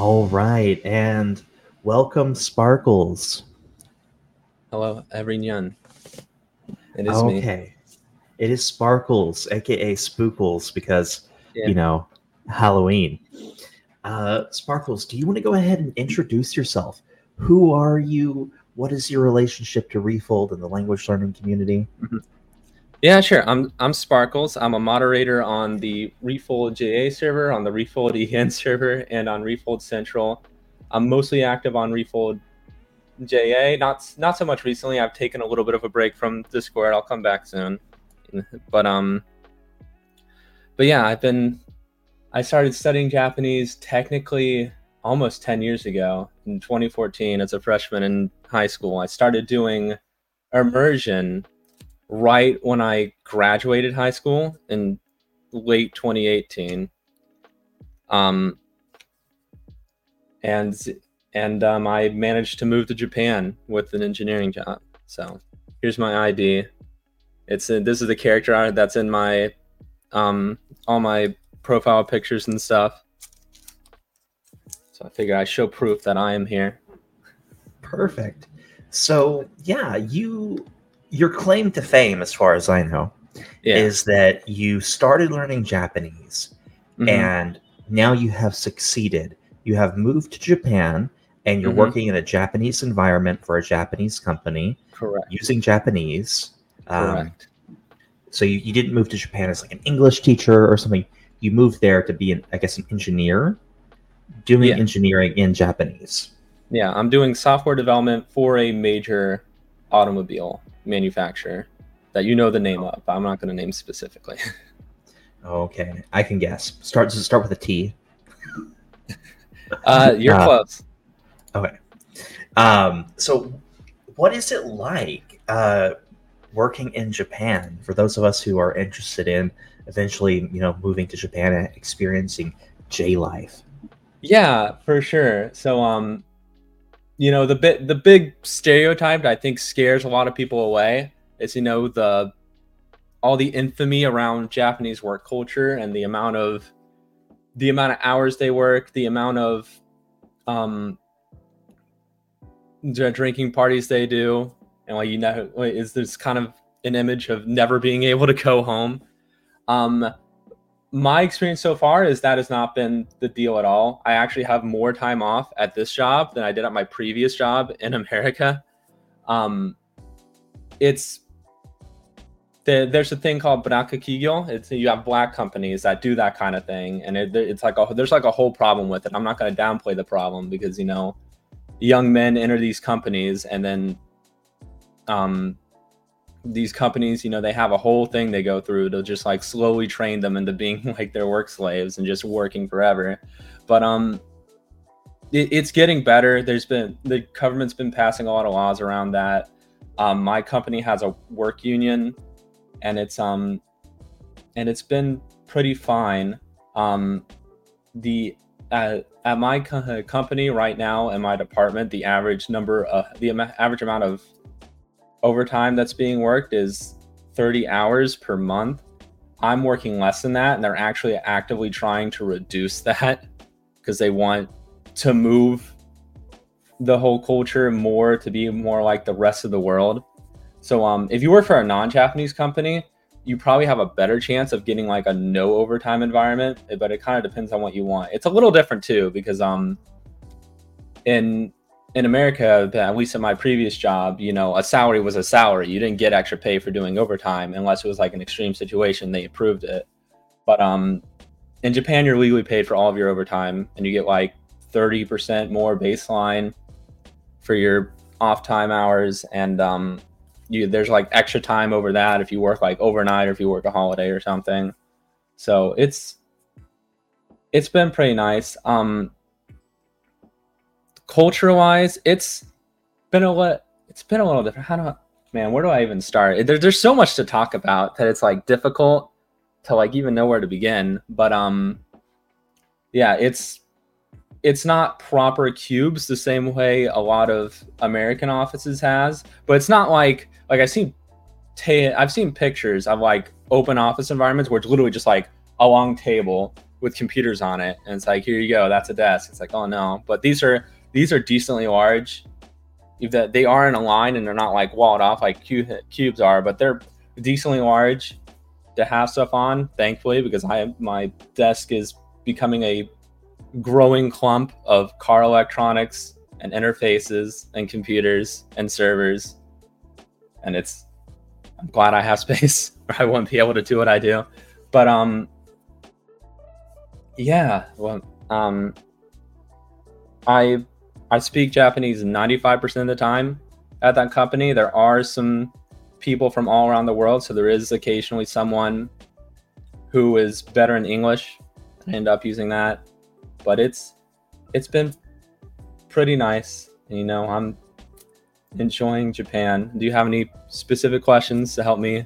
All right, and welcome, Sparkles. Hello, everyone. It is me. Okay, it is Sparkles, aka Spookles, because Yeah. you know Halloween. Uh, Sparkles, do you want to go ahead and introduce yourself? Who are you? What is your relationship to Refold and the language learning community? Yeah, sure. I'm I'm Sparkles. I'm a moderator on the Refold JA server, on the Refold EN server, and on Refold Central. I'm mostly active on Refold JA. Not not so much recently. I've taken a little bit of a break from Discord. I'll come back soon. But um, but yeah, I've been. I started studying Japanese technically almost 10 years ago in 2014 as a freshman in high school. I started doing immersion right when I graduated high school in late 2018. Um, and and um, I managed to move to Japan with an engineering job. So here's my ID. It's a, this is the character that's in my um, all my profile pictures and stuff. So I figure I show proof that I am here. Perfect. So yeah, you your claim to fame, as far as I know, Yeah. is that you started learning Japanese Mhm. and now you have succeeded. You have moved to Japan and you're Mhm. working in a Japanese environment for a Japanese company correct. using Japanese. Um, Correct. so you, you didn't move to Japan as like an English teacher or something. You moved there to be, an, I guess, an engineer doing Yeah. engineering in Japanese. Yeah, I'm doing software development for a major automobile manufacturer that you know the name of. I'm not going to name specifically. Okay, I can guess. Start does it start with a T? Uh, you're Uh, close. Okay. Um, so, what is it like uh, working in Japan for those of us who are interested in eventually, you know, moving to Japan and experiencing J life? Yeah, for sure. So, um, you know, the bit the big stereotype I think scares a lot of people away is you know the all the infamy around Japanese work culture and the amount of the amount of hours they work, the amount of um dr- drinking parties they do, and like you know, is this kind of an image of never being able to go home. Um, my experience so far is that has not been the deal at all. I actually have more time off at this job than I did at my previous job in America. Um, it's the, there's a thing called Burakku Kigyo. It's you have black companies that do that kind of thing, and it, it's like a, there's like a whole problem with it. I'm not going to downplay the problem because you know, young men enter these companies and then, um, these companies, you know, they have a whole thing they go through to just like slowly train them into being like their work slaves and just working forever. But um, it, it's getting better. There's been the government's been passing a lot of laws around that. Um, my company has a work union, and it's um, and it's been pretty fine. Um, the at, at my co- company right now in my department, the average number, uh, the ama- average amount of overtime that's being worked is 30 hours per month. I'm working less than that, and they're actually actively trying to reduce that because they want to move the whole culture more to be more like the rest of the world. So, um, if you work for a non-Japanese company, you probably have a better chance of getting like a no overtime environment, but it kind of depends on what you want. It's a little different too because um, in in America, at least in my previous job, you know, a salary was a salary. You didn't get extra pay for doing overtime unless it was like an extreme situation. They approved it. But um, in Japan, you're legally paid for all of your overtime, and you get like 30% more baseline for your off time hours, and um, you there's like extra time over that if you work like overnight or if you work a holiday or something. So it's it's been pretty nice. Um, culture wise, it's been a little it's been a little different. How do I, man, where do I even start? There, there's so much to talk about that it's like difficult to like even know where to begin. But um yeah, it's it's not proper cubes the same way a lot of American offices has, but it's not like like I've seen ta- I've seen pictures of like open office environments where it's literally just like a long table with computers on it, and it's like, here you go, that's a desk. It's like, oh no, but these are these are decently large. If that they are in a line and they're not like walled off like cubes are, but they're decently large to have stuff on. Thankfully, because I my desk is becoming a growing clump of car electronics and interfaces and computers and servers, and it's I'm glad I have space or I wouldn't be able to do what I do. But um yeah, well um I I speak Japanese 95% of the time at that company. There are some people from all around the world, so there is occasionally someone who is better in English. I end up using that. But it's it's been pretty nice. You know, I'm enjoying Japan. Do you have any specific questions to help me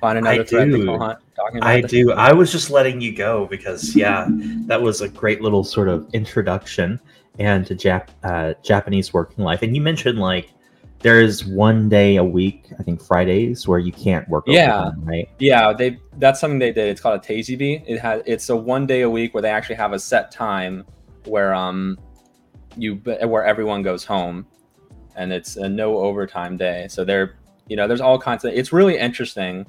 find another I thread do. to hunt? I this? do. I was just letting you go because, yeah, that was a great little sort of introduction and to Jap- uh, Japanese working life. And you mentioned like there is one day a week, I think Fridays, where you can't work. Yeah. overtime, right. Yeah, they that's something they did. It's called a Teijibi. It has it's a one day a week where they actually have a set time where um you where everyone goes home, and it's a no overtime day. So they're you know there's all kinds of it's really interesting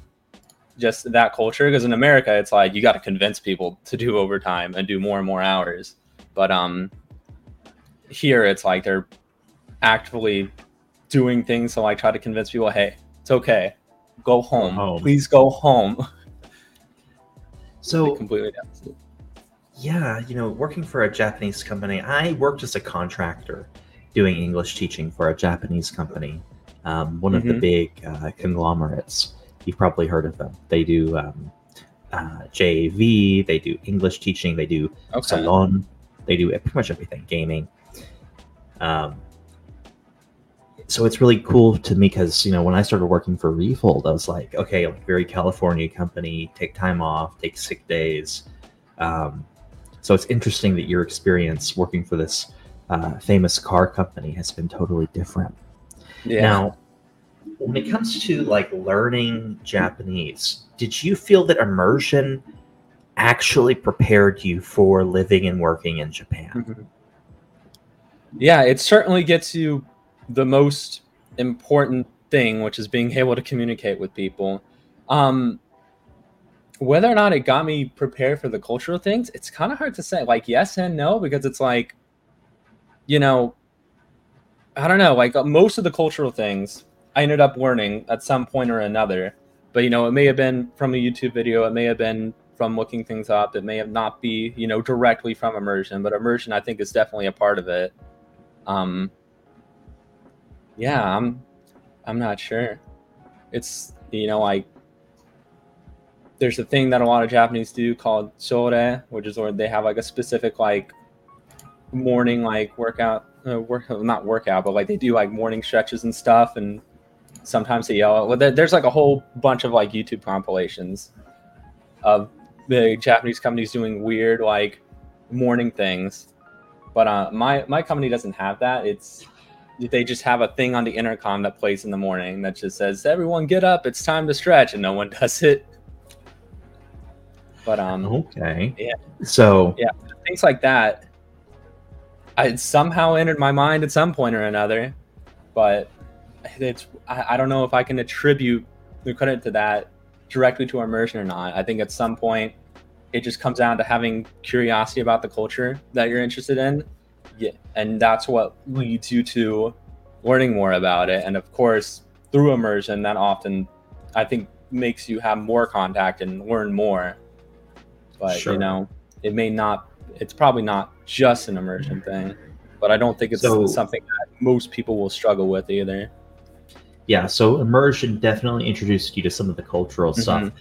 just that culture because in America it's like you got to convince people to do overtime and do more and more hours, but um here it's like they're actively doing things to like try to convince people, hey, it's okay, go home, home. please go home. So completely opposite. Yeah, you know, working for a Japanese company, I worked as a contractor doing English teaching for a Japanese company, um, one of the Mhm. big uh, conglomerates. You've probably heard of them. They do um, uh, JAV, they do English teaching, they do Okay. salon, they do pretty much everything, gaming. Um, so it's really cool to me because you know when I started working for Refold, I was like, okay, like very California company, take time off, take sick days. Um, so it's interesting that your experience working for this uh, famous car company has been totally different. Yeah. Now, when it comes to like learning Japanese, did you feel that immersion actually prepared you for living and working in Japan? Mhm. Yeah, it certainly gets you the most important thing, which is being able to communicate with people. Um, whether or not it got me prepared for the cultural things, it's kind of hard to say. Like yes and no, because it's like, you know, I don't know. Like uh, most of the cultural things, I ended up learning at some point or another. But you know, it may have been from a YouTube video, it may have been from looking things up, it may have not be, you know, directly from immersion. But immersion, I think, is definitely a part of it. Um, yeah, I'm, I'm not sure. It's you know like there's a thing that a lot of Japanese do called sore, which is where they have like a specific like morning like workout, uh, work not workout, but like they do like morning stretches and stuff, and sometimes they yell. Well, there- there's like a whole bunch of like YouTube compilations of the Japanese companies doing weird like morning things. But uh, my my company doesn't have that. It's they just have a thing on the intercom that plays in the morning that just says, "Everyone get up, it's time to stretch," and no one does it. But um, Okay. Yeah. So Yeah. things like that, I somehow entered my mind at some point or another. But it's I, I don't know if I can attribute the credit to that directly to immersion or not. I think at some point it just comes down to having curiosity about the culture that you're interested in. Yeah, and that's what leads you to learning more about it. And of course, through immersion, that often I think makes you have more contact and learn more. But Sure. you know, it may not. It's probably not just an immersion thing, but I don't think it's So- something that most people will struggle with either. yeah, so immersion definitely introduced you to some of the cultural Mm-hmm. stuff.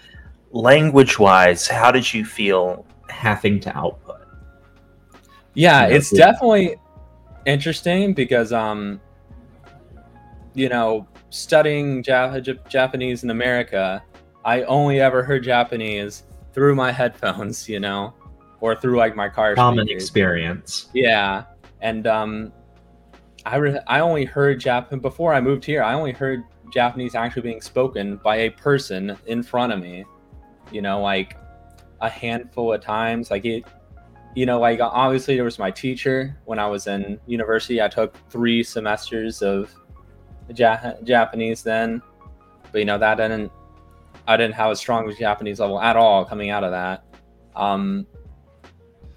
Language wise, how did you feel having to output? Yeah, Yeah, it's yeah. definitely interesting because um you know, studying Jap- Jap- Japanese in America, I only ever heard Japanese through my headphones, you know, or through like my car Common speakers. experience. Yeah, and um, I re- I only heard Japan before I moved here. I only heard Japanese actually being spoken by a person in front of me. You know, like a handful of times. Like it, you know, like obviously there was my teacher when I was in university. I took three semesters of ja- Japanese then, but you know that didn't. I didn't have a strong Japanese level at all coming out of that. Um,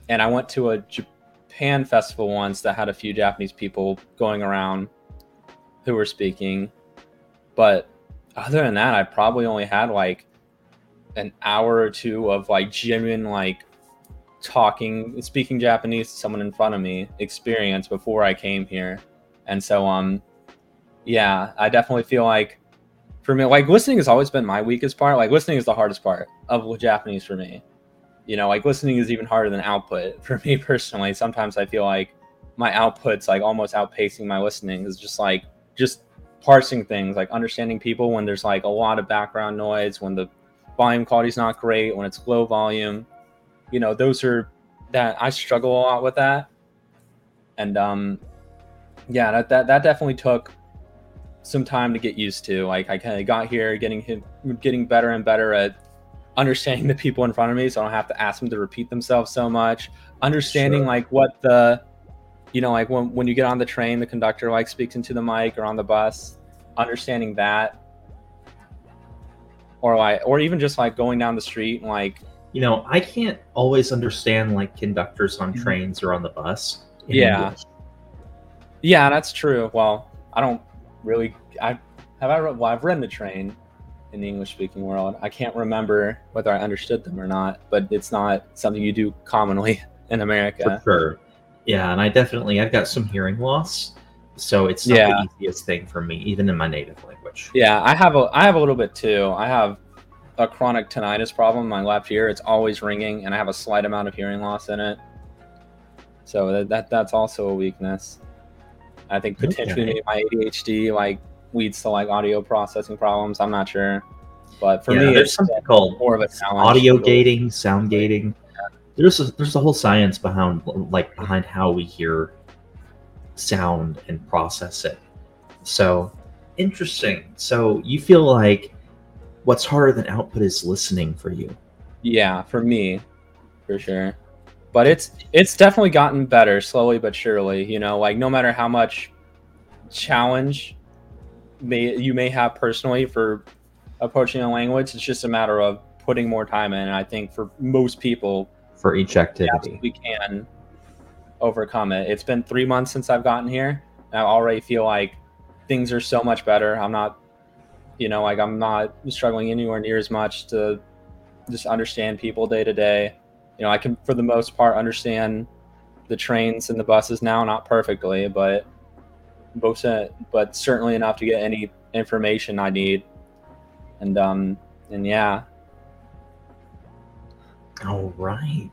and I went to a Japan festival once that had a few Japanese people going around who were speaking, but other than that, I probably only had like an hour or two of like genuine like talking speaking japanese to someone in front of me experience before i came here and so um yeah i definitely feel like for me like listening has always been my weakest part. Like listening is the hardest part of japanese for me. You know like listening is even harder than output for me personally. Sometimes i feel like my outputs like almost outpacing my listening. Is just like just parsing things like understanding people when there's like a lot of background noise when the volume quality is not great, when it's low volume. You know, those are that I struggle a lot with that. And um yeah, that that, that definitely took some time to get used to. Like I kind of got here getting getting better and better at understanding the people in front of me so I don't have to ask them to repeat themselves so much. Understanding sure. like what the you know, like when when you get on the train, the conductor like speaks into the mic or on the bus, understanding that or like or even just like going down the street and like you know i can't always understand like conductors on mm-hmm. trains or on the bus yeah. English. yeah that's true. Well i don't really i have i well i've ridden the train in the english speaking world. I can't remember whether i understood them or not but it's not something you do commonly in america. For sure. Yeah and i definitely i've got some hearing loss so it's not yeah. the easiest thing for me even in my native language. Yeah i have a i have a little bit too. I have a chronic tinnitus problem in my left ear. It's always ringing and i have a slight amount of hearing loss in it. So that, that that's also a weakness. I think potentially okay. my adhd like leads to like audio processing problems. I'm not sure. But for yeah, me there's something called more of a audio gating sound gating. There's a, there's a whole science behind like behind how we hear sound and process it. So interesting. So you feel like what's harder than output is listening for you. Yeah, for me, for sure. But it's it's definitely gotten better slowly but surely. You know, like no matter how much challenge may you may have personally for approaching a language, it's just a matter of putting more time in. And I think for most people, for each activity, we can overcome it. It's been three months since I've gotten here. I already feel like things are so much better. I'm not, you know, like I'm not struggling anywhere near as much to just understand people day to day. You know, I can, for the most part, understand the trains and the buses now, not perfectly, but both, but certainly enough to get any information I need. And, um, and yeah. All right.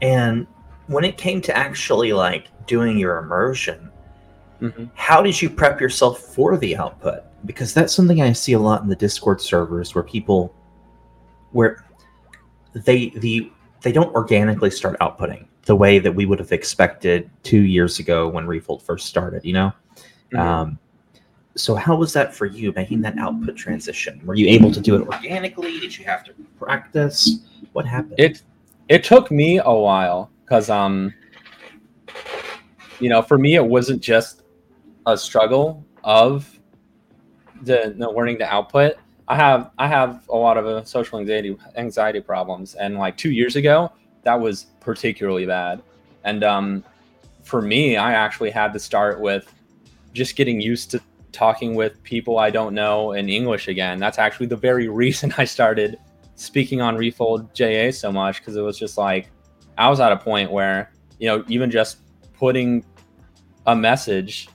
And when it came to actually like doing your immersion, mm-hmm. how did you prep yourself for the output? Because that's something I see a lot in the Discord servers where people where they the they don't organically start outputting the way that we would have expected two years ago when Refold first started, you know? Mm-hmm. Um, so how was that for you making that output transition? Were you able to do it organically? Did you have to practice? What happened? It it took me a while because um you know for me it wasn't just a struggle of the, the learning to output. I have i have a lot of uh, social anxiety anxiety problems and like two years ago that was particularly bad. And um for me i actually had to start with just getting used to talking with people i don't know in english again. That's actually the very reason i started speaking on refold ja so much because it was just like I was at a point where, you know, even just putting a message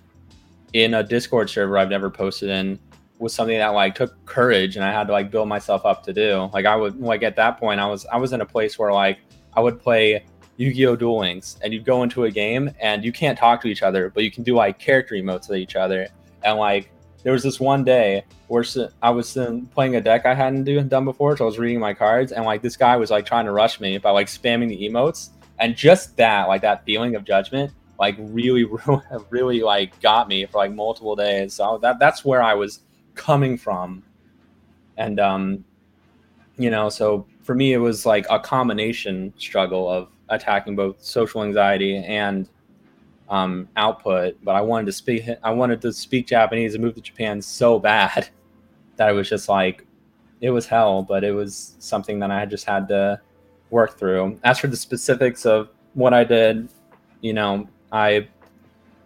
in a Discord server I've never posted in was something that like took courage and I had to like build myself up to do. Like I would like at that point I was I was in a place where like I would play Yu-Gi-Oh! Duel Links and you'd go into a game and you can't talk to each other, but you can do like character emotes with each other. And like there was this one day where I was playing a deck I hadn't do, done before, so I was reading my cards, and like this guy was like trying to rush me by like spamming the emotes, and just that, like that feeling of judgment, like really, really like got me for like multiple days. So that that's where I was coming from, and um, you know, so for me, it was like a combination struggle of attacking both social anxiety and um, output. But I wanted to speak. I wanted to speak Japanese and move to Japan so bad that it was just like it was hell. But it was something that I just had to work through. As for the specifics of what I did, you know, I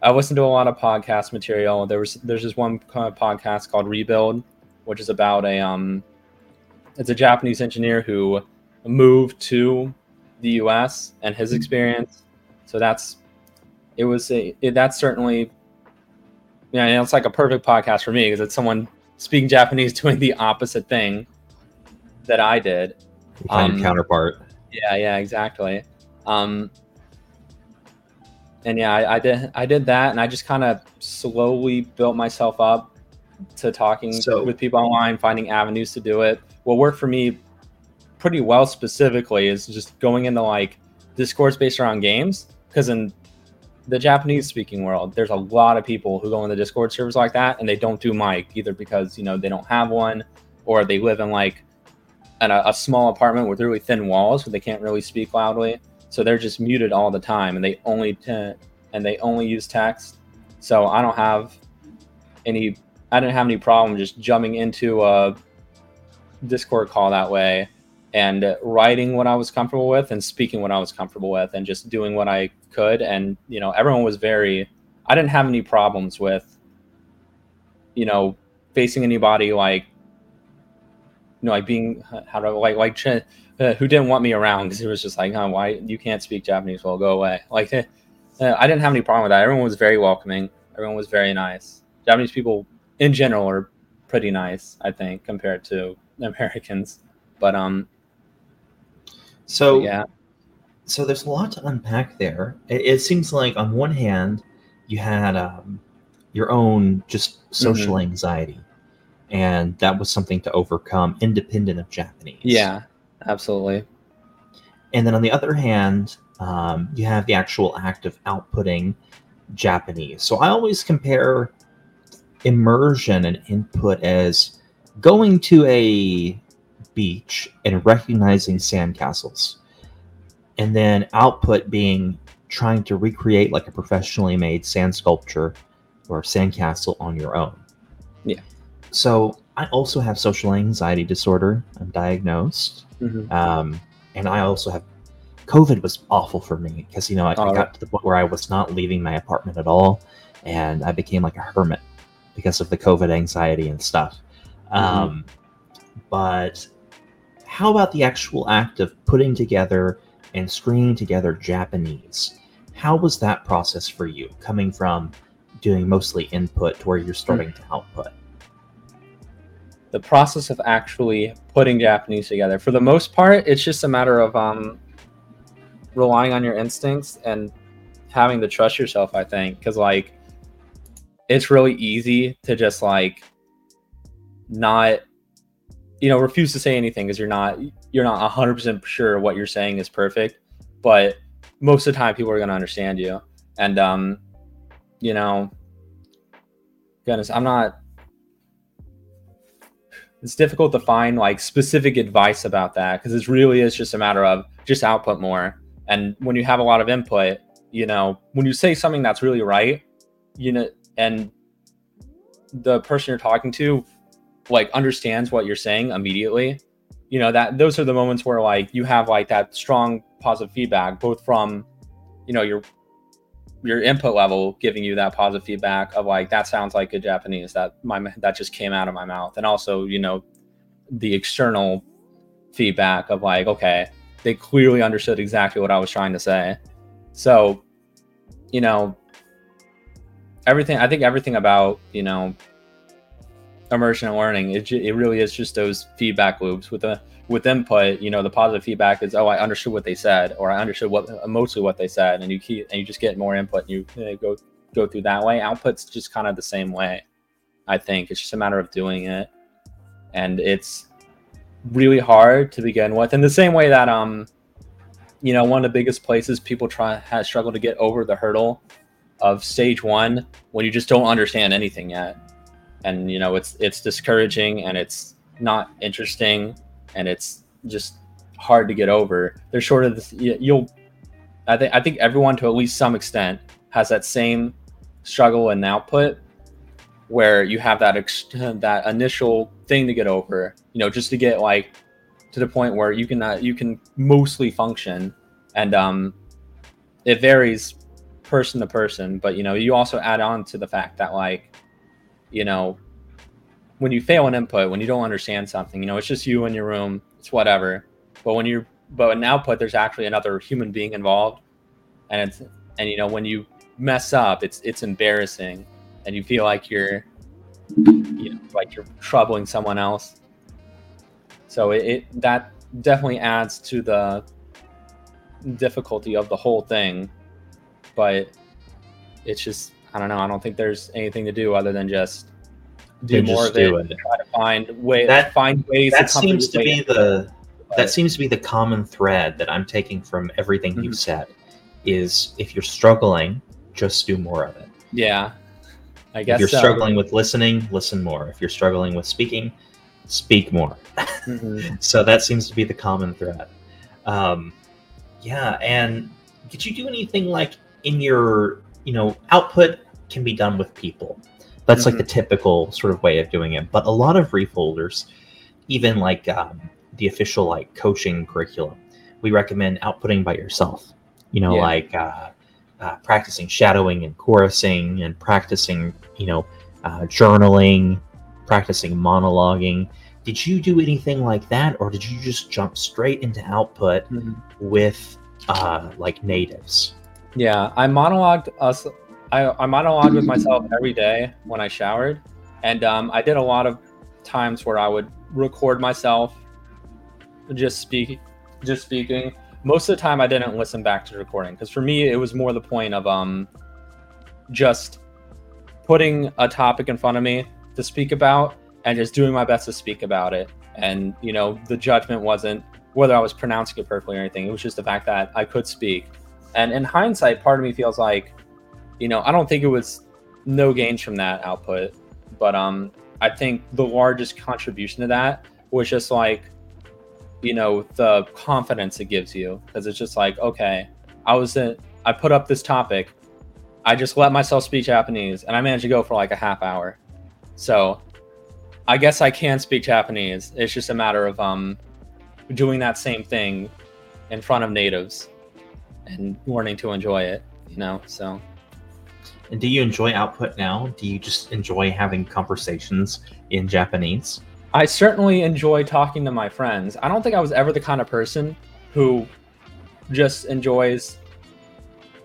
I listened to a lot of podcast material. There was there's this one podcast called Rebuild, which is about a um, it's a Japanese engineer who moved to the U.S. and his experience. So that's it was a it, that's certainly yeah, it's like a perfect podcast for me because it's someone speaking Japanese doing the opposite thing that I did. Um, counterpart. Yeah, yeah, exactly. Um, and yeah, I, I, did I did that, and I just kind of slowly built myself up to talking so, with people online, finding avenues to do it. What worked for me pretty well specifically is just going into like Discords based around games, because in the Japanese speaking world, there's a lot of people who go in the Discord servers like that, and they don't do mic either because you know they don't have one, or they live in like an, a, a small apartment with really thin walls, so they can't really speak loudly. So they're just muted all the time and they only t- and they only use text. So i don't have any i didn't have any problem just jumping into a discord call that way and writing what i was comfortable with and speaking what i was comfortable with and just doing what i could and you know everyone was very i didn't have any problems with you know facing anybody like you know like being how do I, like like uh, who didn't want me around because it was just like, "Huh, why you can't speak Japanese? Well, go away." Like, uh, I didn't have any problem with that. Everyone was very welcoming. Everyone was very nice. Japanese people in general are pretty nice, I think, compared to Americans. But um, so yeah, so there's a lot to unpack there. It, it seems like on one hand, you had um, your own just social mm-hmm. anxiety, and that was something to overcome, independent of Japanese. Yeah, absolutely. And then on the other hand, um, you have the actual act of outputting Japanese. So I always compare immersion and input as going to a beach and recognizing sandcastles, and then output being trying to recreate like a professionally made sand sculpture or sandcastle on your own. Yeah. So I also have social anxiety disorder. I'm diagnosed. Mm-hmm. Um, and I also have COVID was awful for me because you know I, I got to the point where I was not leaving my apartment at all, and I became like a hermit because of the COVID anxiety and stuff. Mm-hmm. Um, but how about the actual act of putting together and screening together Japanese? How was that process for you, coming from doing mostly input to where you're starting mm-hmm. to output? the process of actually putting Japanese together. For the most part, it's just a matter of um, relying on your instincts and having to trust yourself. I think because like it's really easy to just like not you know refuse to say anything because you're not you're not 100% sure what you're saying is perfect but most of the time people are going to understand you and um you know goodness i'm not it's difficult to find like specific advice about that because it really is just a matter of just output more. And when you have a lot of input, you know, when you say something that's really right, you know, and the person you're talking to like understands what you're saying immediately, you know, that those are the moments where like you have like that strong positive feedback, both from, you know, your your input level giving you that positive feedback of like that sounds like a Japanese that my that just came out of my mouth, and also you know the external feedback of like okay they clearly understood exactly what I was trying to say, so you know everything I think everything about you know immersion learning it, it really is just those feedback loops with the with input, you know, the positive feedback is, oh, I understood what they said, or I understood what mostly what they said, and you keep and you just get more input. And you, you go go through that way. Output's just kind of the same way. I think it's just a matter of doing it, and it's really hard to begin with. In the same way that um, you know, one of the biggest places people try has struggled to get over the hurdle of stage one when you just don't understand anything yet, and you know, it's it's discouraging and it's not interesting and it's just hard to get over. they're short of this, you'll, I think, I think everyone to at least some extent has that same struggle and output where you have that ex- that initial thing to get over, you know, just to get like to the point where you can uh, you can mostly function, and um, it varies person to person. But you know, you also add on to the fact that like, you know, when you fail an input, when you don't understand something, you know, it's just you in your room, it's whatever. But when you're but an output, there's actually another human being involved, and it's and you know when you mess up, it's it's embarrassing, and you feel like you're you know, like you're troubling someone else. So it, it that definitely adds to the difficulty of the whole thing, but it's just I don't know. I don't think there's anything to do other than just do more just of it, it. try to find way That- find ways. that to seems to be the But- that seems to be the common thread that I'm taking from everything Mhm. you've said is if you're struggling, just do more of it. yeah. I guess If you're so. struggling with listening, listen more. If you're struggling with speaking, speak more. Mhm. So that seems to be the common thread. Um, yeah, and did you do anything like in your, you know, output can be done with people. That's like Mhm. the typical sort of way of doing it. But a lot of refolders, even like um, the official like coaching curriculum, we recommend outputting by yourself. You know, Yeah. like uh, uh, practicing shadowing and chorusing and practicing, you know, uh, journaling, practicing monologuing. Did you do anything like that, or did you just jump straight into output Mhm. with uh, like natives? Yeah, I monologued us. I, I monologued with myself every day when I showered, and um, I did a lot of times where I would record myself just speak, just speaking. Most of the time, I didn't listen back to the recording because for me, it was more the point of um, just putting a topic in front of me to speak about and just doing my best to speak about it. And you know, the judgment wasn't whether I was pronouncing it perfectly or anything. It was just the fact that I could speak. And in hindsight, part of me feels like, you know, I don't think it was no gains from that output, but um, I think the largest contribution to that was just like, you know, the confidence it gives you because it's just like, okay, I was in, I put up this topic, I just let myself speak Japanese, and I managed to go for like a half hour. So, I guess I can speak Japanese. It's just a matter of um, doing that same thing in front of natives and learning to enjoy it. You know, so. And do you enjoy output now? Do you just enjoy having conversations in Japanese? I certainly enjoy talking to my friends. I don't think I was ever the kind of person who just enjoys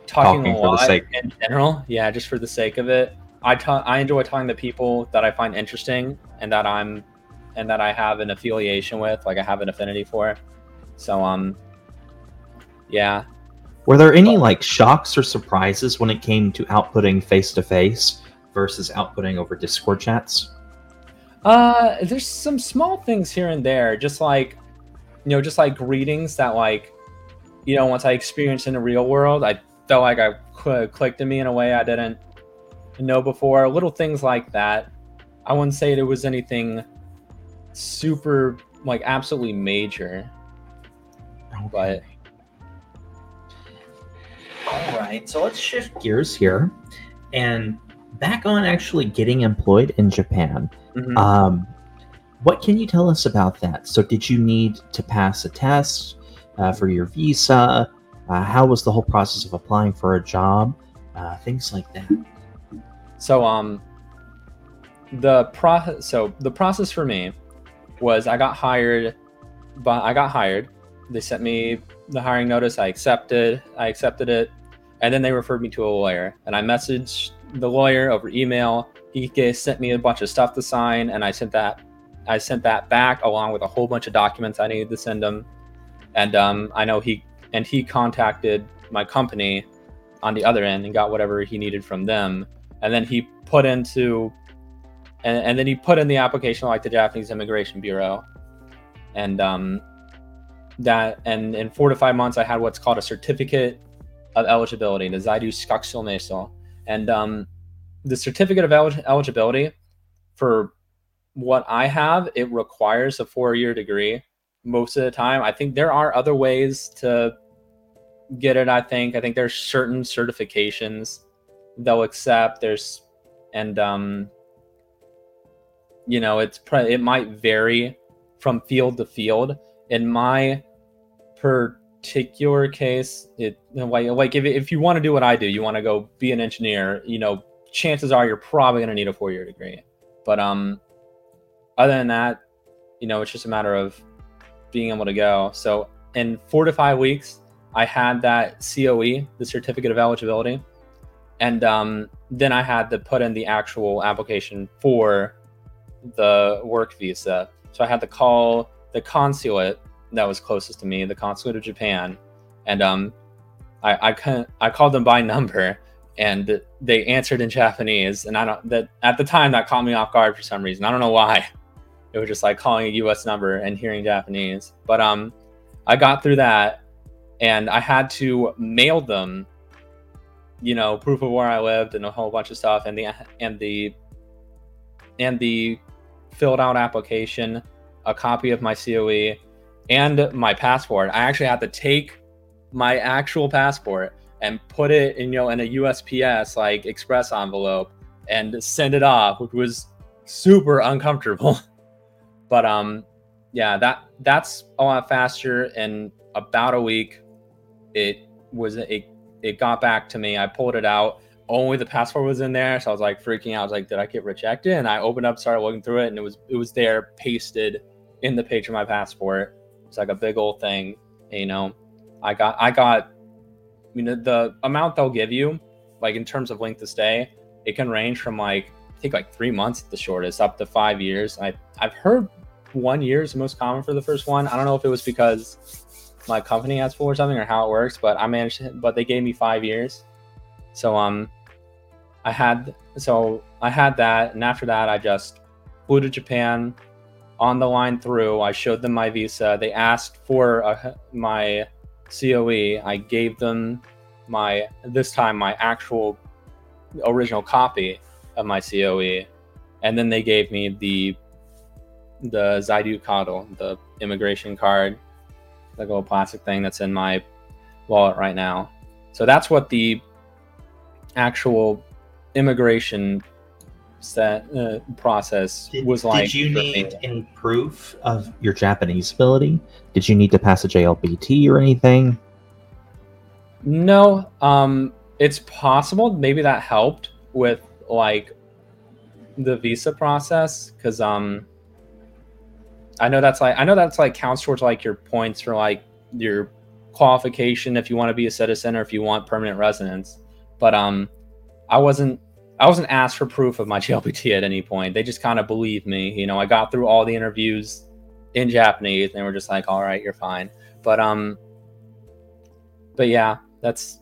talking, Talking a lot in general. Yeah, just for the sake of it. I ta- I enjoy talking to people that I find interesting and that I'm and that I have an affiliation with, like I have an affinity for. So um yeah. Were there any like shocks or surprises when it came to outputting face to face versus outputting over Discord chats? Uh, there's some small things here and there, just like, you know, just like greetings that, like, you know, once I experienced in the real world, I felt like I cl- clicked in me in a way I didn't know before. Little things like that. I wouldn't say there was anything super, like, absolutely major, but All right, so let's shift gears here and back on actually getting employed in Japan. mhm. Um, what can you tell us about that? So, did you need to pass a test uh, for your visa? Uh, how was the whole process of applying for a job? Uh, things like that. So um the pro so the process for me was I got hired but I got hired. They sent me the hiring notice, I accepted, I accepted it, and then they referred me to a lawyer. And I messaged the lawyer over email. He sent me a bunch of stuff to sign and I sent that I sent that back along with a whole bunch of documents I needed to send him. And um I know he and he contacted my company on the other end and got whatever he needed from them and then he put into and, and then he put in the application like the japanese immigration bureau and um that and in four to five months i had what's called a certificate of eligibility the zaidu skaksul neso and um the certificate of elig- eligibility for what i have it requires a four year degree most of the time. I think there are other ways to get it. I think I think there's certain certifications they'll accept. There's and um, you know, it's pre- it might vary from field to field. In my particular case, it like like if if you want to do what I do, you want to go be an engineer. You know, chances are you're probably going to need a four year degree. But um, other than that, you know, it's just a matter of being able to go. So in four to five weeks, I had that COE, the certificate of eligibility, and um, then I had to put in the actual application for the work visa. So I had to call the consulate that was closest to me, the consulate of Japan, and um, I I, I called them by number, and they answered in Japanese, and I don't that at the time that caught me off guard for some reason. I don't know why. It was just like calling a U.S. number and hearing Japanese, but um, I got through that, and I had to mail them, you know, proof of where I lived and a whole bunch of stuff, and the and the and the filled out application, a copy of my COE, and my passport. I actually had to take my actual passport and put it in you know in a USPS like express envelope and send it off, which was super uncomfortable. but um yeah, that that's a lot faster in about a week. It was it it got back to me. I pulled it out. Only the passport was in there, so I was like freaking out. I was like, "Did I get rejected?" And I opened up, started looking through it, and it was it was there, pasted in the page of my passport. It's like a big old thing, you know. I got I got you know the amount they'll give you, like in terms of length of stay, it can range from like I think like three months at the shortest, up to five years. I I've heard one year is the most common for the first one. I don't know if it was because my company has full or something or how it works, but I managed. To, but they gave me five years, so um, I had so I had that, and after that, I just flew to Japan. On the line through, I showed them my visa. They asked for a, my COE. I gave them my this time my actual original copy of my COE, and then they gave me the the Zaidu Kado, the immigration card, the little plastic thing that's in my wallet right now. So that's what the actual immigration set uh, process Did, was like. did you need any proof of your Japanese ability? Did you need to pass a JLPT or anything? No, um, it's possible. Maybe that helped with like the visa process because um, I know that's like I know that's like counts towards like your points for like your qualification if you want to be a citizen or if you want permanent residence. But um, I wasn't I wasn't asked for proof of my JLPT at any point. They just kind of believed me. You know, I got through all the interviews in Japanese, and they were just like, "All right, you're fine." But um, but yeah, that's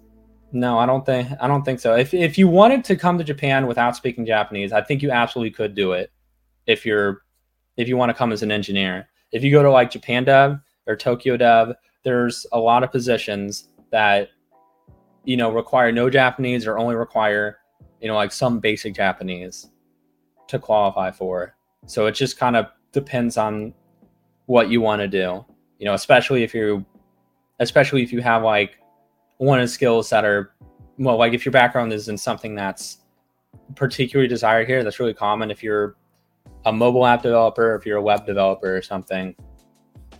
no, I don't think I don't think so. If if you wanted to come to Japan without speaking Japanese, I think you absolutely could do it. If you're if you want to come as an engineer, if you go to like Japan Dev or Tokyo Dev, there's a lot of positions that you know require no Japanese or only require you know like some basic Japanese to qualify for. So it just kind of depends on what you want to do. You know, especially if you especially if you have like one of skills that are well like if your background is in something that's particularly desired here that's really common if you're a mobile app developer if you're a web developer or something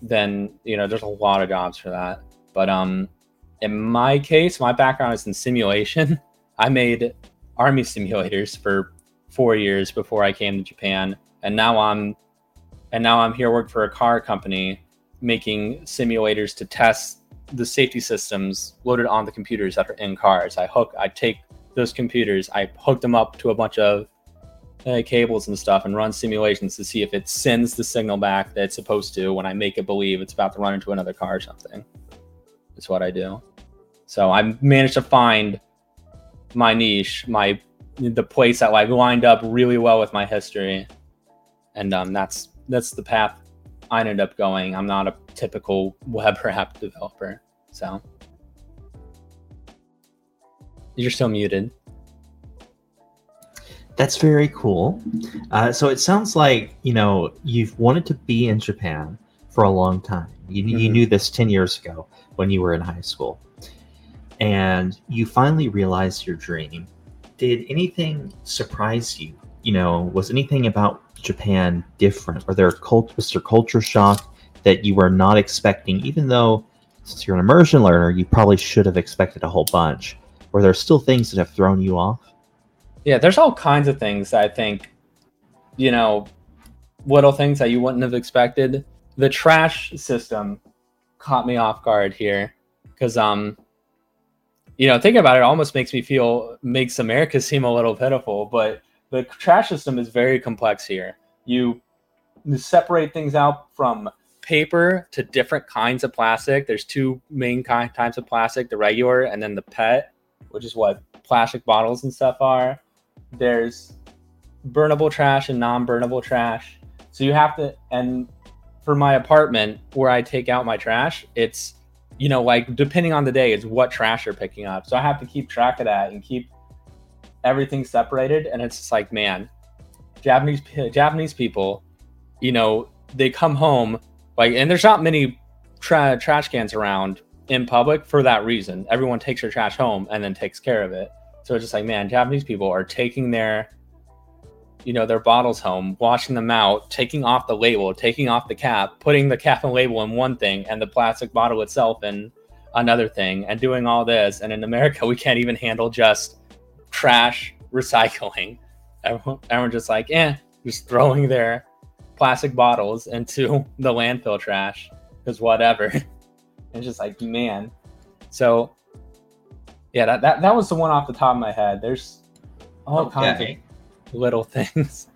then you know there's a lot of jobs for that but um in my case my background is in simulation i made army simulators for four years before i came to japan and now i'm and now i'm here working for a car company making simulators to test the safety systems loaded on the computers that are in cars. I hook, I take those computers, I hook them up to a bunch of uh, cables and stuff, and run simulations to see if it sends the signal back that it's supposed to when I make it believe it's about to run into another car or something. That's what I do. So I managed to find my niche, my the place that like lined up really well with my history, and um, that's that's the path I ended up going. I'm not a typical web or app developer. So you're still muted. That's very cool. Uh, so it sounds like you know you've wanted to be in Japan for a long time. You, you Mhm. knew this 10 years ago when you were in high school. And you finally realized your dream. Did anything surprise you? You know, was anything about Japan different? Were there cult was there culture shock that you were not expecting, even though since you're an immersion learner, you probably should have expected a whole bunch. Were there still things that have thrown you off? Yeah, there's all kinds of things I think, you know, little things that you wouldn't have expected. The trash system caught me off guard here because, um, you know, thinking about it almost makes me feel makes America seem a little pitiful. But the trash system is very complex here. You separate things out from paper to different kinds of plastic. There's two main kind types of plastic: the regular and then the PET, which is what plastic bottles and stuff are there's burnable trash and non-burnable trash so you have to and for my apartment where i take out my trash it's you know like depending on the day it's what trash you're picking up. So i have to keep track of that and keep everything separated. And it's just like man japanese japanese people you know they come home like and there's not many tra- trash cans around in public for that reason. Everyone takes their trash home and then takes care of it. So it's just like, man, Japanese people are taking their, you know, their bottles home, washing them out, taking off the label, taking off the cap, putting the cap and label in one thing, and the plastic bottle itself in another thing, and doing all this. And in America, we can't even handle just trash recycling. Everyone, everyone just like, eh, just throwing their plastic bottles into the landfill trash because whatever. it's just like, man. So yeah, that, that that was the one off the top of my head. There's all Okay. Little things.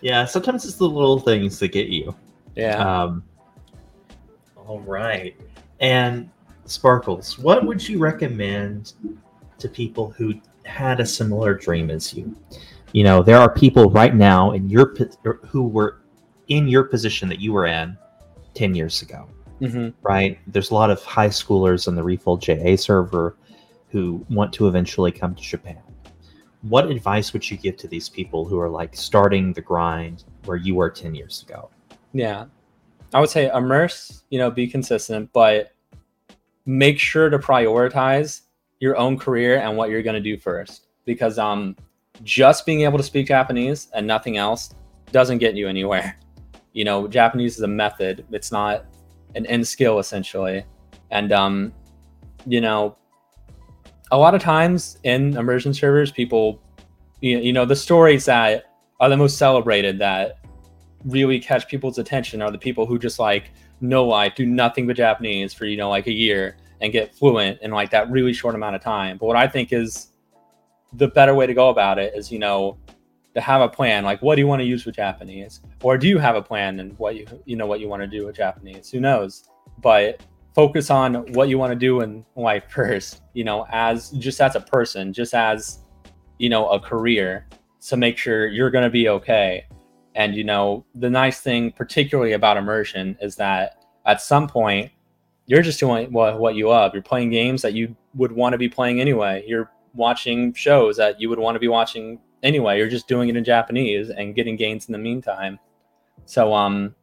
Yeah, sometimes it's the little things that get you. Yeah. Um, all right. And Sparkles, what would you recommend to people who had a similar dream as you? You know, there are people right now in your who were in your position that you were in 10 years ago, hmm right? There's a lot of high schoolers on the Refold JA server who want to eventually come to Japan. What advice would you give to these people who are like starting the grind where you were 10 years ago? Yeah. I would say immerse, you know, be consistent, but make sure to prioritize your own career and what you're going to do first. Because um, just being able to speak Japanese and nothing else doesn't get you anywhere. You know, Japanese is a method, it's not an end skill essentially. And, um, you know, a lot of times in immersion servers, people, you you know, the stories that are the most celebrated that really catch people's attention are the people who just like no life, do nothing but Japanese for you know like a year and get fluent in like that really short amount of time. But what I think is the better way to go about it is you know to have a plan like what do you want to use with Japanese? Or do you have a plan and what you you know what you want to do with Japanese? Who knows? But focus on what you want to do in life first you know as just as a person just as you know a career to make sure you're going to be okay and you know, the nice thing, particularly about immersion, is that at some point you're just doing what, what you love. You're playing games that you would want to be playing anyway. You're watching shows that you would want to be watching anyway. You're just doing it in Japanese and getting gains in the meantime. So, um,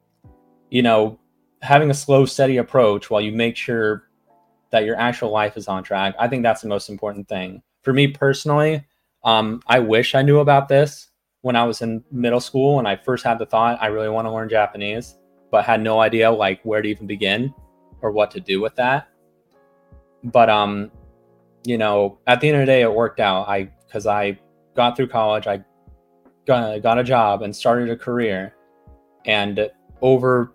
you know, having a slow, steady approach while you make sure that your actual life is on track, I think that's the most important thing. For me personally, um, I wish I knew about this when I was in middle school and I first had the thought I really want to learn Japanese, but had no idea like where to even begin or what to do with that. But um, you know, at the end of the day, it worked out. I because I got through college, I got got a job and started a career, and over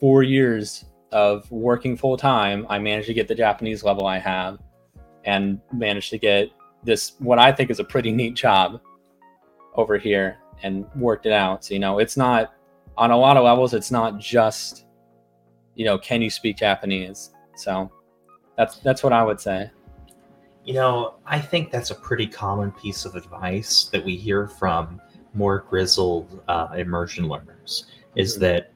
four years of working full time, I managed to get the Japanese level I have, and managed to get this what I think is a pretty neat job over here and worked it out. So, you know, it's not on a lot of levels, it's not just, you know, can you speak Japanese? So that's that's what I would say. You know, I think that's a pretty common piece of advice that we hear from more grizzled uh, immersion learners is Mhm. that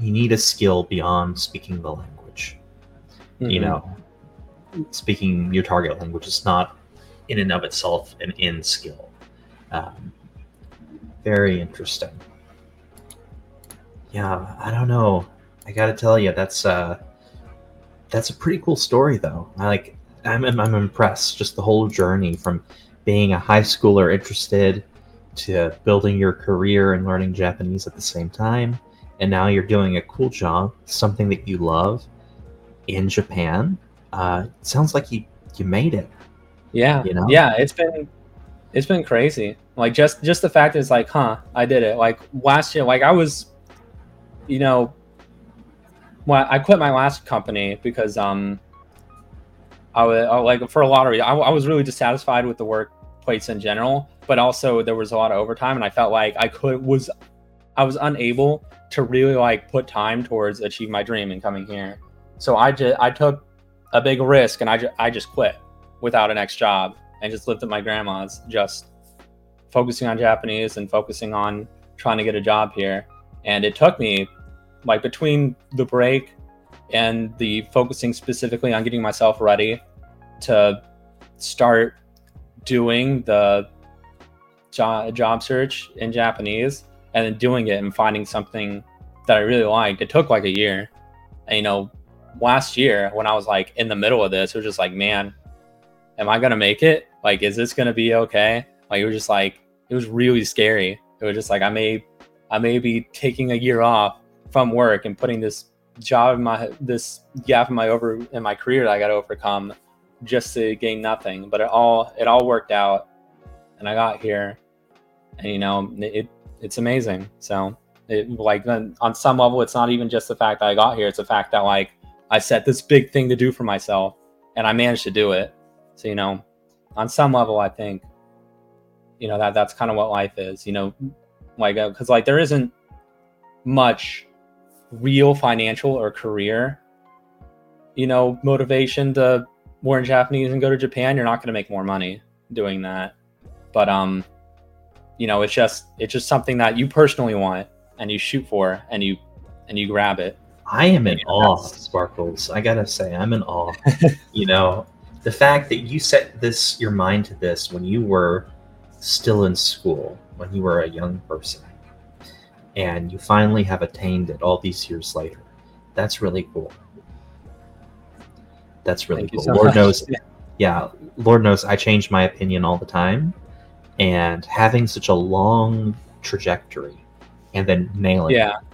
you need a skill beyond speaking the language. You Mhm. know, speaking your target language is not in and of itself an in skill. Um, very interesting. Yeah, I don't know. I got to tell you, that's uh, that's a pretty cool story, though. I like, I'm I'm impressed. Just the whole journey from being a high schooler interested to building your career and learning Japanese at the same time, and now you're doing a cool job, something that you love in Japan. Uh, sounds like you you made it. Yeah, you know? yeah, it's been it's been crazy. Like just just the fact is like, huh, I did it. Like last year, like I was, you know, well, I quit my last company because um, I was like for a lot of reasons. I, I was really dissatisfied with the workplace in general, but also there was a lot of overtime, and I felt like I could was I was unable to really like put time towards achieve my dream and coming here. So I just I took a big risk and I, ju- I just quit without an next job and just lived at my grandma's just focusing on Japanese and focusing on trying to get a job here. And it took me like between the break and the focusing specifically on getting myself ready to start doing the job, job search in Japanese and then doing it and finding something that I really liked. It took like a year. And, you know, last year when I was like in the middle of this, it was just like, man, am I gonna make it? Like, is this gonna be okay? Like, it was just like, it was really scary. It was just like, I may, I may be taking a year off from work and putting this job in my, this gap in my over in my career that I got to overcome just to gain nothing. But it all, it all worked out, and I got here, and you know, it, it's amazing. So, it like on some level, it's not even just the fact that I got here; it's the fact that like I set this big thing to do for myself and I managed to do it. So, you know, on some level, I think, you know, that that's kind of what life is, you know, like, because uh, like there isn't much real financial or career, you know, motivation to learn Japanese and go to Japan. You're not going to make more money doing that. But, um, you know, it's just, it's just something that you personally want and you shoot for and you, and you grab it I am in awe, Sparkles. I gotta say, I'm in awe. you know, the fact that you set this your mind to this when you were still in school, when you were a young person, and you finally have attained it all these years later. That's really cool. That's really Thank cool. So Lord much. knows, yeah. yeah, Lord knows, I change my opinion all the time, and having such a long trajectory and then nailing yeah. it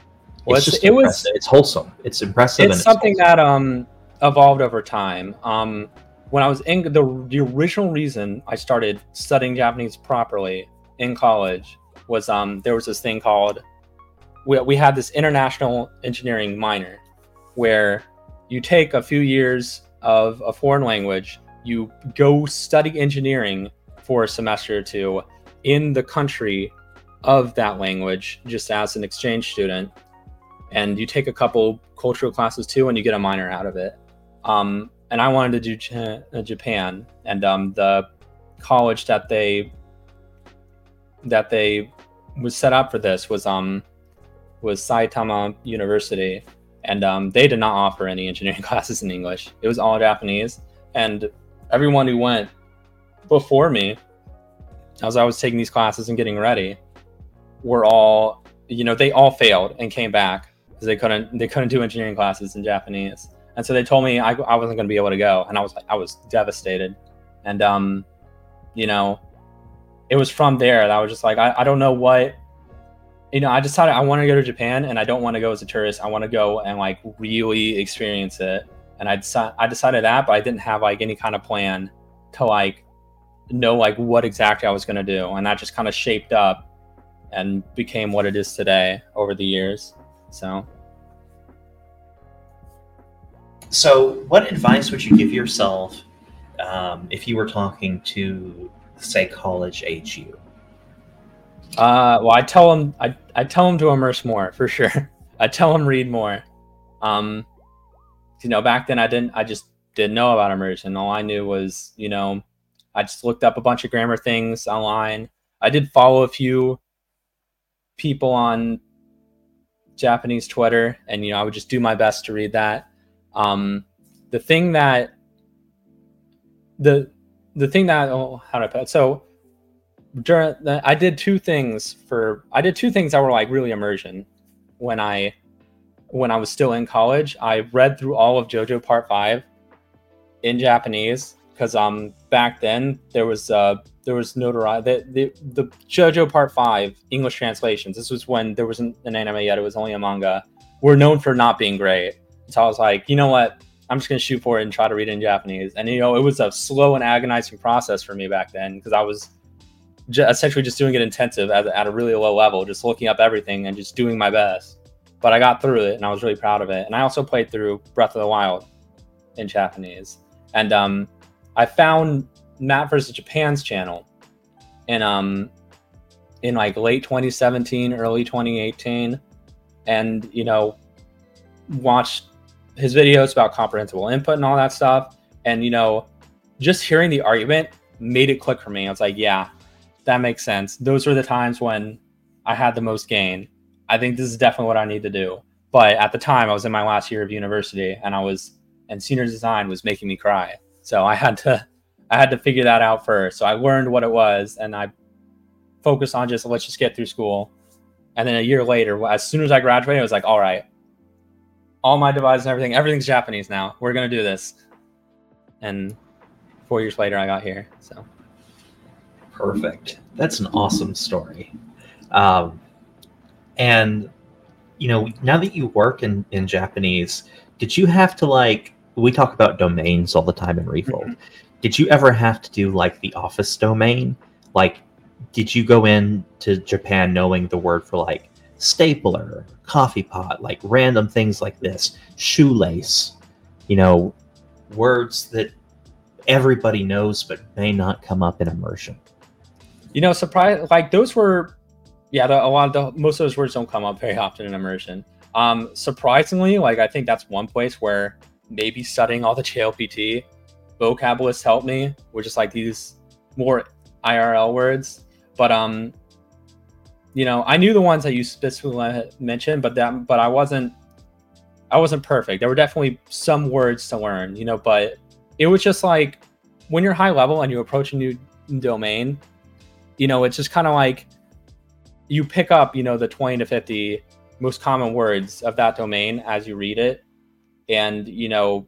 well, it's, just it was it's wholesome. It's impressive. It's something it's that um evolved over time. Um, when I was in the the original reason I started studying Japanese properly in college was um there was this thing called we we had this international engineering minor where you take a few years of a foreign language, you go study engineering for a semester or two in the country of that language just as an exchange student and you take a couple cultural classes too, and you get a minor out of it. Um, and I wanted to do uh, Japan, and um, the college that they that they was set up for this was um was Saitama University, and um, they did not offer any engineering classes in English. It was all Japanese, and everyone who went before me, as I was taking these classes and getting ready, were all you know they all failed and came back because they couldn't they couldn't do engineering classes in Japanese, and so they told me I, I wasn't going to be able to go, and I was I was devastated, and um, you know, it was from there that I was just like I, I don't know what, you know, I decided I want to go to Japan, and I don't want to go as a tourist. I want to go and like really experience it, and I decided I decided that, but I didn't have like any kind of plan to like know like what exactly I was going to do, and that just kind of shaped up and became what it is today over the years. So, so what advice would you give yourself um, if you were talking to, say, college age you? Uh, well, I tell them I, I tell them to immerse more for sure. I tell them read more. Um, you know, back then I didn't. I just didn't know about immersion. All I knew was, you know, I just looked up a bunch of grammar things online. I did follow a few people on Japanese Twitter, and you know I would just do my best to read that. Um, the thing that the the thing that oh, how do I put it? so during the, I did two things for I did two things that were like really immersion when I when I was still in college, I read through all of JoJo Part Five in Japanese because um back then there was uh there was notoriety the, the the JoJo Part Five English translations. This was when there wasn't an anime yet; it was only a manga. Were known for not being great. So I was like, you know what? I'm just gonna shoot for it and try to read it in Japanese. And you know, it was a slow and agonizing process for me back then because I was j- essentially just doing it intensive at, at a really low level, just looking up everything and just doing my best. But I got through it, and I was really proud of it. And I also played through Breath of the Wild in Japanese, and um, I found Matt versus Japan's channel, and um, in like late 2017, early 2018, and you know, watched his videos about comprehensible input and all that stuff. And you know, just hearing the argument made it click for me. I was like, yeah, that makes sense. Those were the times when I had the most gain. I think this is definitely what I need to do. But at the time, I was in my last year of university, and I was and senior design was making me cry. So I had to I had to figure that out first. So I learned what it was, and I focused on just let's just get through school. And then a year later, as soon as I graduated, I was like, all right, all my devices and everything, everything's Japanese now. We're gonna do this. And four years later, I got here. So Perfect. That's an awesome story. Um, and you know, now that you work in in Japanese, did you have to like? We talk about domains all the time in Refold. Mm-hmm. Did you ever have to do like the office domain? Like, did you go in to Japan knowing the word for like stapler, coffee pot, like random things like this, shoelace? You know, words that everybody knows but may not come up in immersion. you know, surprise like those were, yeah, the, a lot of the most of those words don't come up very often in immersion. Um, surprisingly, like I think that's one place where maybe studying all the JLPT vocab lists helped me, which is like these more IRL words. But um, you know, I knew the ones that you specifically mentioned, but that but I wasn't I wasn't perfect. There were definitely some words to learn, you know, but it was just like when you're high level and you approach a new domain, you know, it's just kind of like you pick up, you know, the 20 to 50 most common words of that domain as you read it and you know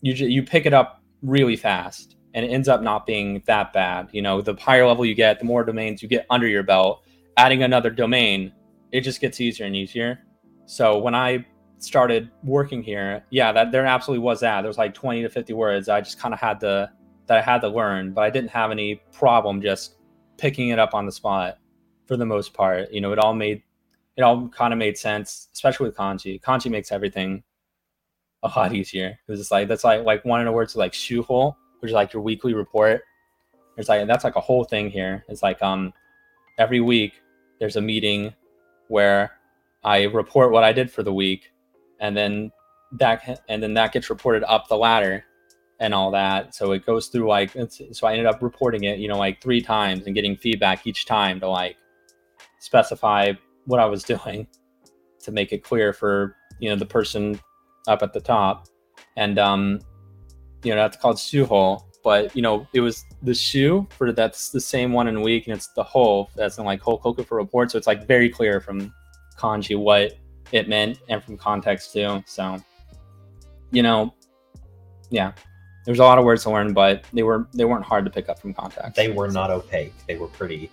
you you pick it up really fast and it ends up not being that bad you know? The higher level you get the more domains you get under your belt. Adding another domain it just gets easier and easier. So when i started working here yeah that there absolutely was that. There was like 20 to 50 words i just kind of had to that i had to learn but i didn't have any problem just picking it up on the spot for the most part. You know it all made it all kind of made sense, especially with kanji. Kanji makes everything a lot easier because it's like that's like like one of the words like shuho, which is like your weekly report. It's like that's like a whole thing here. It's like um every week there's a meeting where I report what I did for the week, and then that and then that gets reported up the ladder and all that. So it goes through like so I ended up reporting it, you know, like three times and getting feedback each time to like specify what I was doing to make it clear for you know the person up at the top, and um, you know that's called suho. But you know it was the shoe for that's the same one in week, and it's the whole that's in like hokoku for report. So it's like very clear from kanji what it meant and from context too. So you know, yeah, there's a lot of words to learn, but they were they weren't hard to pick up from context. They were not opaque. They were pretty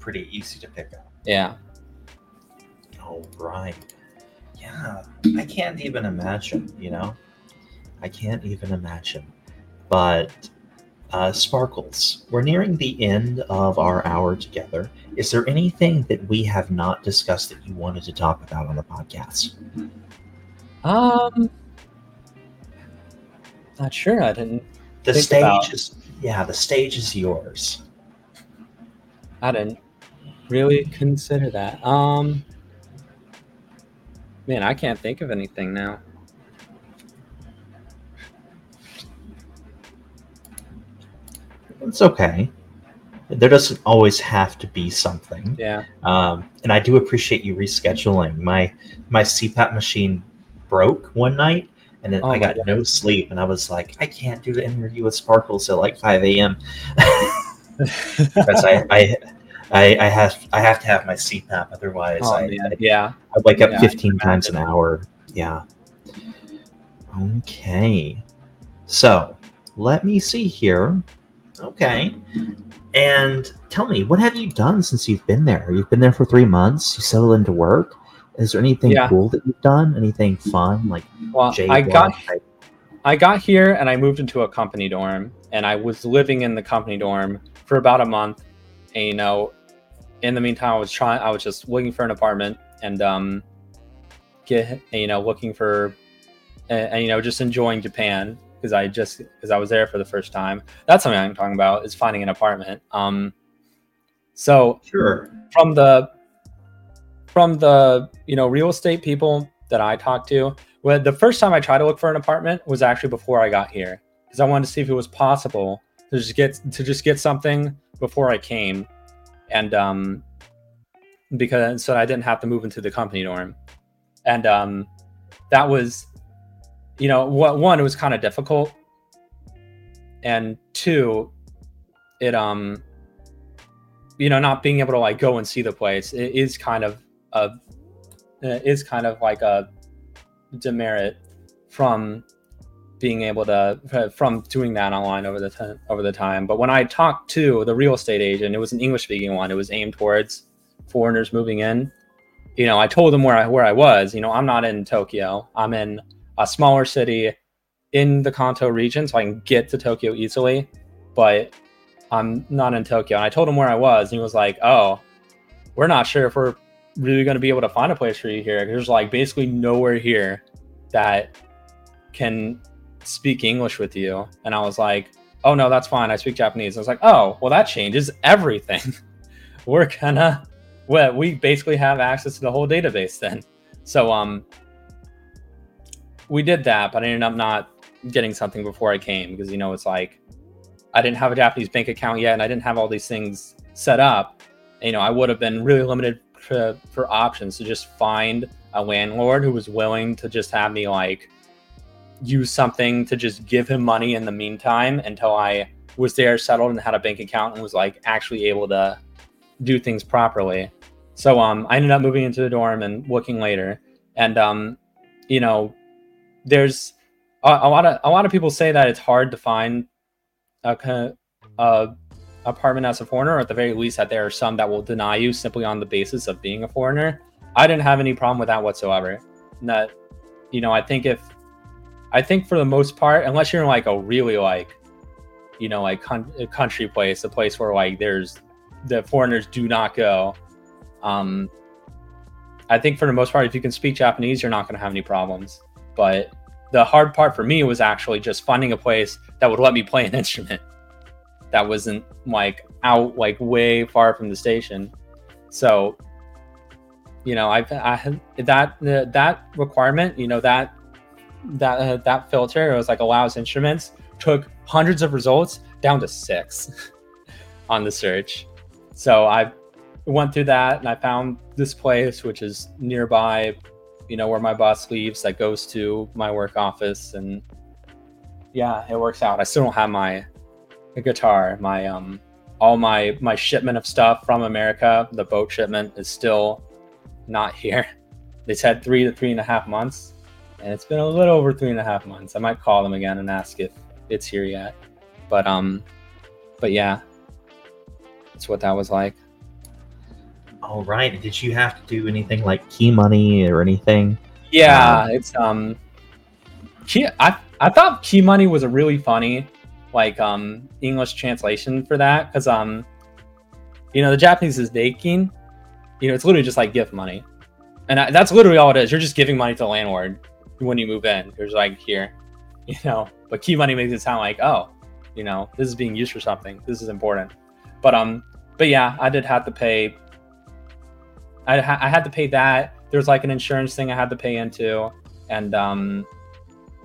pretty easy to pick up. yeah. Oh right. Yeah. I can't even imagine, you know? I can't even imagine. But uh, Sparkles, we're nearing the end of our hour together. Is there anything that we have not discussed that you wanted to talk about on the podcast? Um, not sure. I didn't. The stage about- is yeah, the stage is yours. I didn't really consider that. Um, man, I can't think of anything now. It's okay. There doesn't always have to be something. Yeah. Um, and I do appreciate you rescheduling. My my CPAP machine broke one night, and then Oh I got no sleep, and I was like, I can't do the interview with Sparkles till like five a.m. because I, I I, I have I have to have my CPAP, otherwise Oh, I. I, yeah. I wake up Yeah, 15 times an hour. Yeah. Okay. So let me see here. Okay. And tell me, what have you done since you've been there? You've been there for three months. You settled into work. Is there anything Yeah. cool that you've done? Anything fun? Like Well, I got type- I got here and I moved into a company dorm, and I was living in the company dorm for about a month. And you know, in the meantime, I was trying. I was just looking for an apartment and um, get you know looking for and, and you know just enjoying Japan because I just because I was there for the first time. That's something I'm talking about is finding an apartment. Um, so Sure. from the from the you know real estate people that I talked to, well, the first time I tried to look for an apartment was actually before I got here because I wanted to see if it was possible to just get to just get something before I came, and um, because so I didn't have to move into the company dorm, and um, that was, you know, what one it was kind of difficult, and two, it um you know not being able to like go and see the place it is kind of a is kind of like a demerit from being able to uh, from doing that online over the t- over the time but when i talked to the real estate agent it was an english speaking one it was aimed towards foreigners moving in you know i told them where i where i was you know i'm not in tokyo i'm in a smaller city in the kanto region so i can get to tokyo easily but I'm not in Tokyo. And I told him where I was, and he was like, "Oh, we're not sure if we're really going to be able to find a place for you here. There's like basically nowhere here that can speak English with you." And I was like, "Oh no, that's fine. I speak Japanese." I was like, "Oh, well, that changes everything. we're gonna, well, we basically have access to the whole database then." So um, we did that, but I ended up not getting something before I came because you know it's like I didn't have a Japanese bank account yet, and I didn't have all these things set up. You know, I would have been really limited for, for options to just find a landlord who was willing to just have me like use something to just give him money in the meantime until I was there, settled, and had a bank account, and was like actually able to do things properly. So um, I ended up moving into the dorm and looking later, and um, you know, there's a, a lot of a lot of people say that it's hard to find a, a apartment as a foreigner, or at the very least, that there are some that will deny you simply on the basis of being a foreigner. I didn't have any problem with that whatsoever. And that, you know, I think if, I think for the most part, unless you're in like a really like, you know, like con- a country place, a place where like there's the foreigners do not go. Um, I think for the most part, if you can speak Japanese, you're not going to have any problems. But the hard part for me was actually just finding a place that would let me play an instrument that wasn't like out like way far from the station so you know i i that uh, that requirement you know that that uh, that filter it was like allows instruments took hundreds of results down to six on the search. So i went through that and i found this place which is nearby you know where my boss leaves that goes to my work office. And yeah it works out. I still don't have my guitar my um all my my shipment of stuff from america. The boat shipment is still not here. They said three to three and a half months and it's been a little over three and a half months i might call them again and ask if it's here yet but um but yeah that's what that was like All right. Did you have to do anything like key money or anything? Yeah, it's um key I I thought key money was a really funny like um English translation for that cuz um you know the Japanese is reikin. You know, it's literally just like gift money. And I, that's literally all it is. You're just giving money to the landlord when you move in. You're like here, you know. But key money makes it sound like, "Oh, you know, this is being used for something. This is important." But um but yeah, I did have to pay I, ha- I had to pay that. There's like an insurance thing I had to pay into, and um,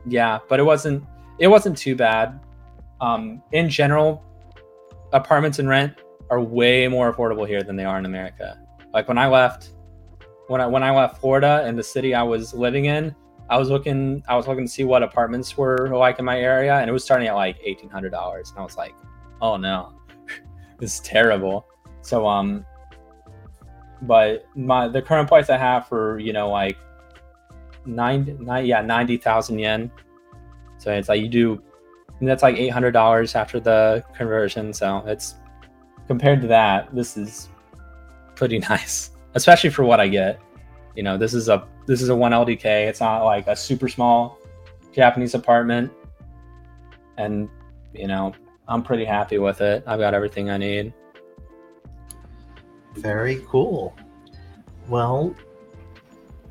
yeah, but it wasn't it wasn't too bad. Um, in general, apartments and rent are way more affordable here than they are in America. Like when I left, when I when I left Florida and the city I was living in, I was looking I was looking to see what apartments were like in my area, and it was starting at like eighteen hundred dollars, and I was like, oh no, this is terrible. So um, but my the current price I have for you know like nine, nine yeah ninety thousand yen. So it's like you do that's like eight hundred dollars after the conversion. So it's compared to that, this is pretty nice, especially for what I get. You know, this is a this is a one LDK. It's not like a super small Japanese apartment, and you know, I'm pretty happy with it. I've got everything I need. Very cool. Well,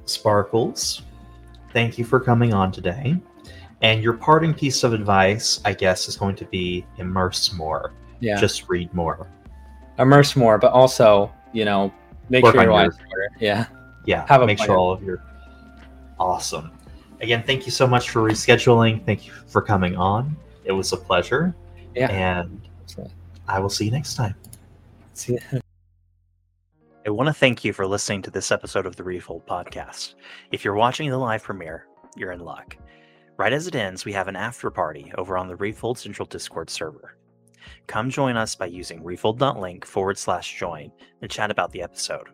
Sparkles, thank you for coming on today. And your parting piece of advice, I guess, is going to be immerse more. Yeah. Just read more. Immerse more, but also, you know, make Work sure your on your- wife's order. Yeah. Yeah. Have a make sure all of your awesome. Again, thank you so much for rescheduling. Thank you for coming on. It was a pleasure. Yeah. And I will see you next time. See you. I want to thank you for listening to this episode of the Refold podcast. If you're watching the live premiere, you're in luck. Right as it ends, we have an after party over on the Refold Central Discord server. Come join us by using refold.link forward slash join and chat about the episode.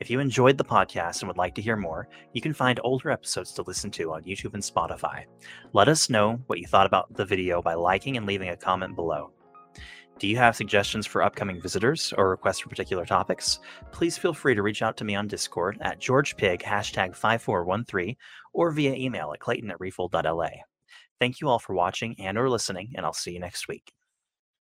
If you enjoyed the podcast and would like to hear more, you can find older episodes to listen to on YouTube and Spotify. Let us know what you thought about the video by liking and leaving a comment below. Do you have suggestions for upcoming visitors or requests for particular topics? Please feel free to reach out to me on Discord at GeorgePig hashtag 5413 or via email at clayton at refold.la. Thank you all for watching and or listening, and I'll see you next week.